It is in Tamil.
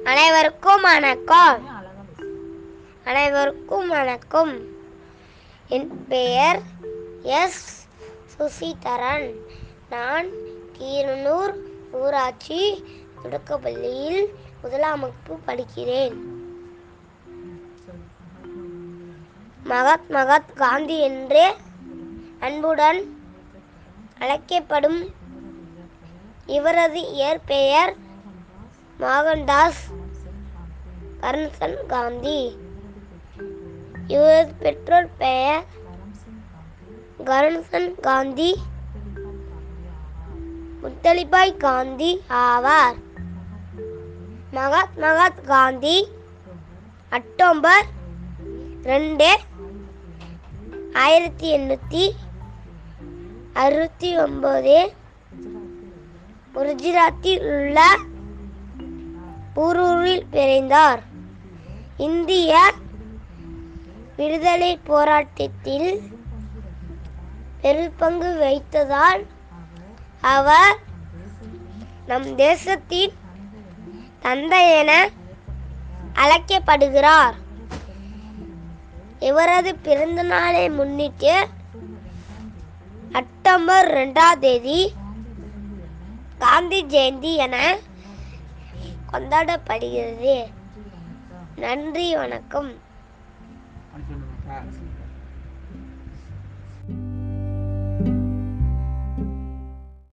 அனைவருக்கும் வணக்கம். அனைவருக்கும் வணக்கம். என் பெயர் எஸ். சுசிதரன். நான் கீரனூர் ஊராட்சி தொடக்கப்பள்ளியில் முதலாம் வகுப்பு படிக்கிறேன். மகாத் மகாத் காந்தி என்று அன்புடன் அழைக்கப்படும் இவரது இயற்பெயர் மோகன்தாஸ் கரம்சந்த் காந்தி. இவரது பெற்றோர் பெயர் கரம்சந்த் காந்தி. முத்தலிபாய் காந்தி ஆவார். மகாத்மா காந்தி அக்டோபர் ரெண்டு ஆயிரத்தி எண்ணூற்றி அறுபத்தி ஒம்பது குஜராத்தில் உள்ள ஊரூரில் விரைந்தார். இந்திய விடுதலை போராட்டத்தில் பெரும்பங்கு வைத்ததால் அவர் நம் தேசத்தின் தந்தை என அழைக்கப்படுகிறார். இவரது பிறந்த நாளை முன்னிட்டு அக்டோபர் ரெண்டாம் தேதி காந்தி ஜெயந்தி என கொண்டாடப்படுகிறது. நன்றி வணக்கம்.